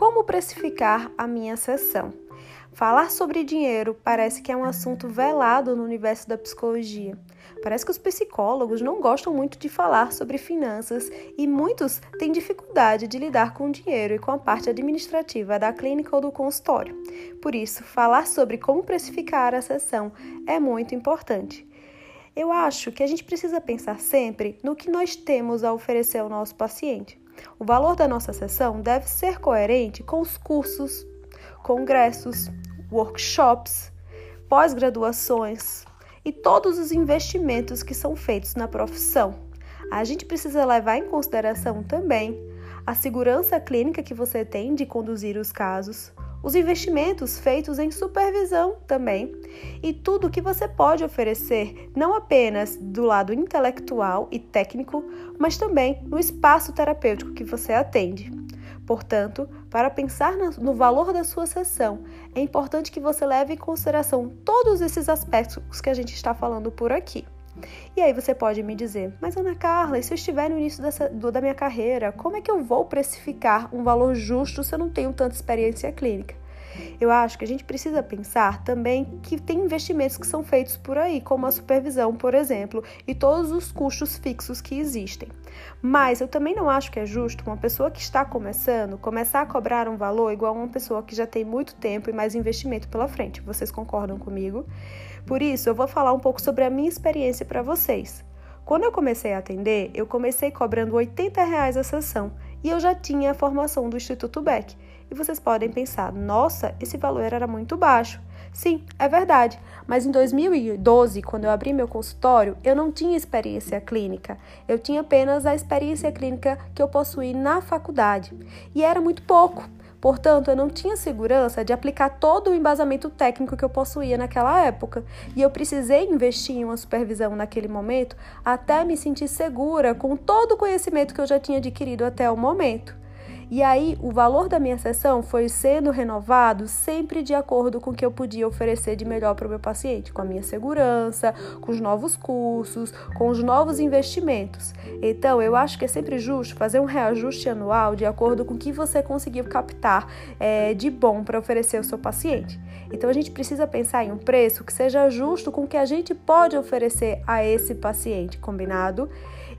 Como precificar a minha sessão? Falar sobre dinheiro parece que é um assunto velado no universo da psicologia. Parece que os psicólogos não gostam muito de falar sobre finanças e muitos têm dificuldade de lidar com o dinheiro e com a parte administrativa da clínica ou do consultório. Por isso, falar sobre como precificar a sessão é muito importante. Eu acho que a gente precisa pensar sempre no que nós temos a oferecer ao nosso paciente. O valor da nossa sessão deve ser coerente com os cursos, congressos, workshops, pós-graduações e todos os investimentos que são feitos na profissão. A gente precisa levar em consideração também a segurança clínica que você tem de conduzir os casos, os investimentos feitos em supervisão também e tudo que você pode oferecer, não apenas do lado intelectual e técnico, mas também no espaço terapêutico que você atende. Portanto, para pensar no valor da sua sessão, é importante que você leve em consideração todos esses aspectos que a gente está falando por aqui. E aí você pode me dizer, mas Ana Carla, e se eu estiver no início dessa, do, da minha carreira, como é que eu vou precificar um valor justo se eu não tenho tanta experiência clínica? Eu acho que a gente precisa pensar também que tem investimentos que são feitos por aí, como a supervisão, por exemplo, e todos os custos fixos que existem. Mas eu também não acho que é justo uma pessoa que está começando começar a cobrar um valor igual a uma pessoa que já tem muito tempo e mais investimento pela frente. Vocês concordam comigo? Por isso, eu vou falar um pouco sobre a minha experiência para vocês. Quando eu comecei a atender, eu comecei cobrando 80 reais a sessão e eu já tinha a formação do Instituto Beck. E vocês podem pensar, nossa, esse valor era muito baixo. Sim, é verdade, mas em 2012, quando eu abri meu consultório, eu não tinha experiência clínica. Eu tinha apenas a experiência clínica que eu possuí na faculdade. E era muito pouco. Portanto, eu não tinha segurança de aplicar todo o embasamento técnico que eu possuía naquela época. E eu precisei investir em uma supervisão naquele momento até me sentir segura com todo o conhecimento que eu já tinha adquirido até o momento. E aí, o valor da minha sessão foi sendo renovado sempre de acordo com o que eu podia oferecer de melhor para o meu paciente, com a minha segurança, com os novos cursos, com os novos investimentos. Então, eu acho que é sempre justo fazer um reajuste anual de acordo com o que você conseguiu captar é, de bom para oferecer ao seu paciente. Então, a gente precisa pensar em um preço que seja justo com o que a gente pode oferecer a esse paciente, combinado?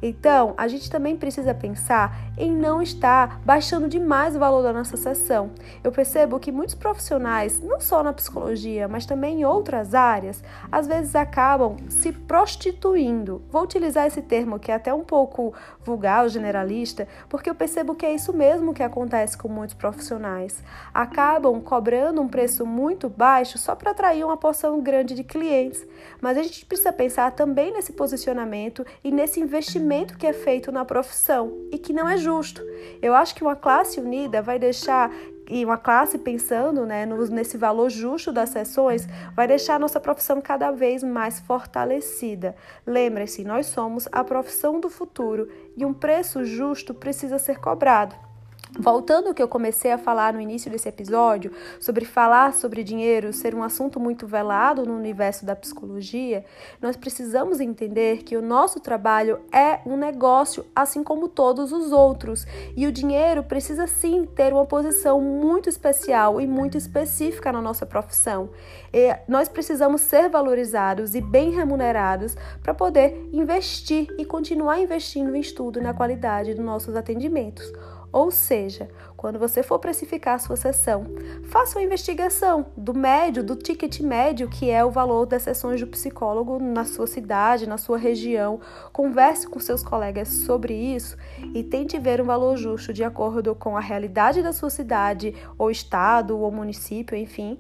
Então, a gente também precisa pensar em não estar baixando demais o valor da nossa sessão. Eu percebo que muitos profissionais, não só na psicologia, mas também em outras áreas, às vezes acabam se prostituindo. Vou utilizar esse termo que é até um pouco vulgar, generalista, porque eu percebo que é isso mesmo que acontece com muitos profissionais. Acabam cobrando um preço muito baixo só para atrair uma porção grande de clientes. Mas a gente precisa pensar também nesse posicionamento e nesse investimento investimento que é feito na profissão e que não é justo. Eu acho que uma classe unida vai deixar e uma classe pensando né, nesse valor justo das sessões vai deixar a nossa profissão cada vez mais fortalecida. Lembre-se, nós somos a profissão do futuro e um preço justo precisa ser cobrado. Voltando ao que eu comecei a falar no início desse episódio, sobre falar sobre dinheiro ser um assunto muito velado no universo da psicologia, nós precisamos entender que o nosso trabalho é um negócio, assim como todos os outros, e o dinheiro precisa sim ter uma posição muito especial e muito específica na nossa profissão. E nós precisamos ser valorizados e bem remunerados para poder investir e continuar investindo em estudo e na qualidade dos nossos atendimentos. Ou seja, quando você for precificar a sua sessão, faça uma investigação do médio, do ticket médio, que é o valor das sessões do psicólogo na sua cidade, na sua região. Converse com seus colegas sobre isso e tente ver um valor justo de acordo com a realidade da sua cidade, ou estado, ou município, enfim,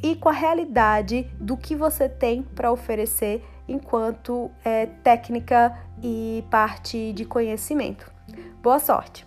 e com a realidade do que você tem para oferecer enquanto é, técnica e parte de conhecimento. Boa sorte!